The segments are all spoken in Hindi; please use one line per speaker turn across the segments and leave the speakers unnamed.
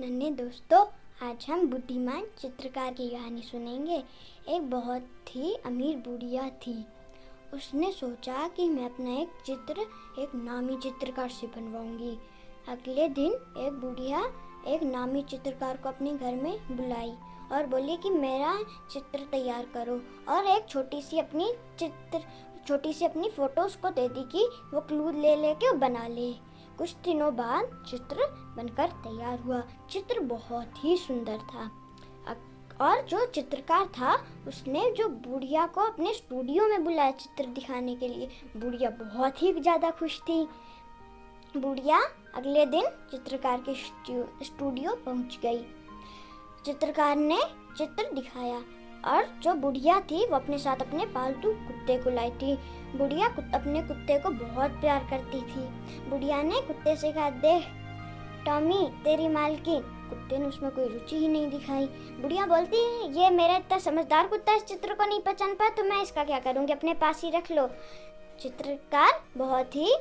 नन्हे दोस्तों, आज हम बुद्धिमान चित्रकार की कहानी सुनेंगे। एक बहुत ही अमीर बुढ़िया थी। उसने सोचा कि मैं अपना एक चित्र, एक नामी चित्रकार से बनवाऊँगी। अगले दिन एक बुढ़िया एक नामी चित्रकार को अपने घर में बुलाई और बोली कि मेरा चित्र तैयार करो और एक छोटी सी अपनी चित्र, छोटी सी अपनी फ़ोटो उसको दे दी कि वो क्लू ले लेके बना ले। कुछ दिनों बाद चित्र बनकर तैयार हुआ। चित्र बहुत ही सुंदर था। और जो चित्रकार था, उसने जो बुढ़िया को अपने स्टूडियो में बुलाया चित्र दिखाने के लिए, बुढ़िया बहुत ही ज़्यादा खुश थी। बुढ़िया अगले दिन चित्रकार के स्टूडियो पहुँच गई। चित्रकार ने चित्र दिखाया। और जो बुढ़िया थी वो अपने साथ अपने पालतू कुत्ते को लाई थी। बुढ़िया कुत, अपने कुत्ते को बहुत प्यार करती थी। बुढ़िया ने कुत्ते से कहा देख टॉमी तेरी मालकिन कुत्ते ने उसमें कोई रुचि ही नहीं दिखाई। बुढ़िया बोलती है ये मेरा इतना समझदार कुत्ता इस चित्र को नहीं पहचान पाया तो मैं इसका क्या करूँगी? अपने पास ही रख लो। चित्रकार बहुत ही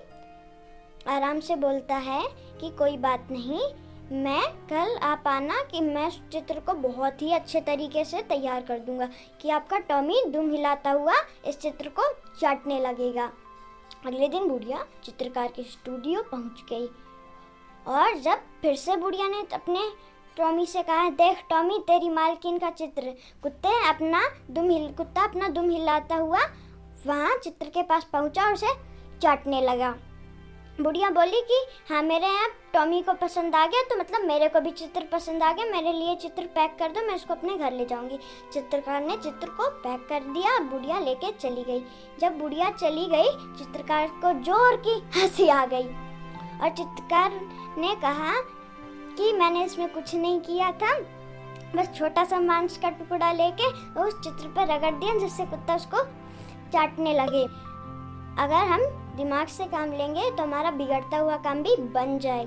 आराम से बोलता है कि कोई बात नहीं मैं कल आप आना कि मैं उस चित्र को बहुत ही अच्छे तरीके से तैयार कर दूँगा कि आपका टॉमी दुम हिलाता हुआ इस चित्र को चाटने लगेगा। अगले दिन बुढ़िया चित्रकार के स्टूडियो पहुँच गई और जब फिर से बुढ़िया ने अपने टॉमी से कहा, देख टॉमी, तेरी मालकिन का चित्र, कुत्ते अपना दुम हिल, कुत्ता अपना दुम हिलाता हुआ वहाँ चित्र के पास पहुँचा और उसे चाटने लगा। बुढ़िया बोली कि हाँ मेरे यहाँ टॉमी को पसंद आ गया तो मतलब मेरे को भी चित्र पसंद आ गया, मेरे लिए चित्र पैक कर दो, मैं उसको अपने घर ले जाऊँगी। चित्रकार ने चित्र को पैक कर दिया और बुढ़िया लेके चली गई। जब बुढ़िया चली गई, चित्रकार को ज़ोर की हँसी आ गई और चित्रकार ने कहा कि, मैंने इसमें कुछ नहीं किया था, बस छोटा सा मांस का टुकड़ा लेके उस चित्र पर रगड़ दिया, जिससे कुत्ता उसको चाटने लगे। अगर हम दिमाग से काम लेंगे तो हमारा बिगड़ता हुआ काम भी बन जाएगा।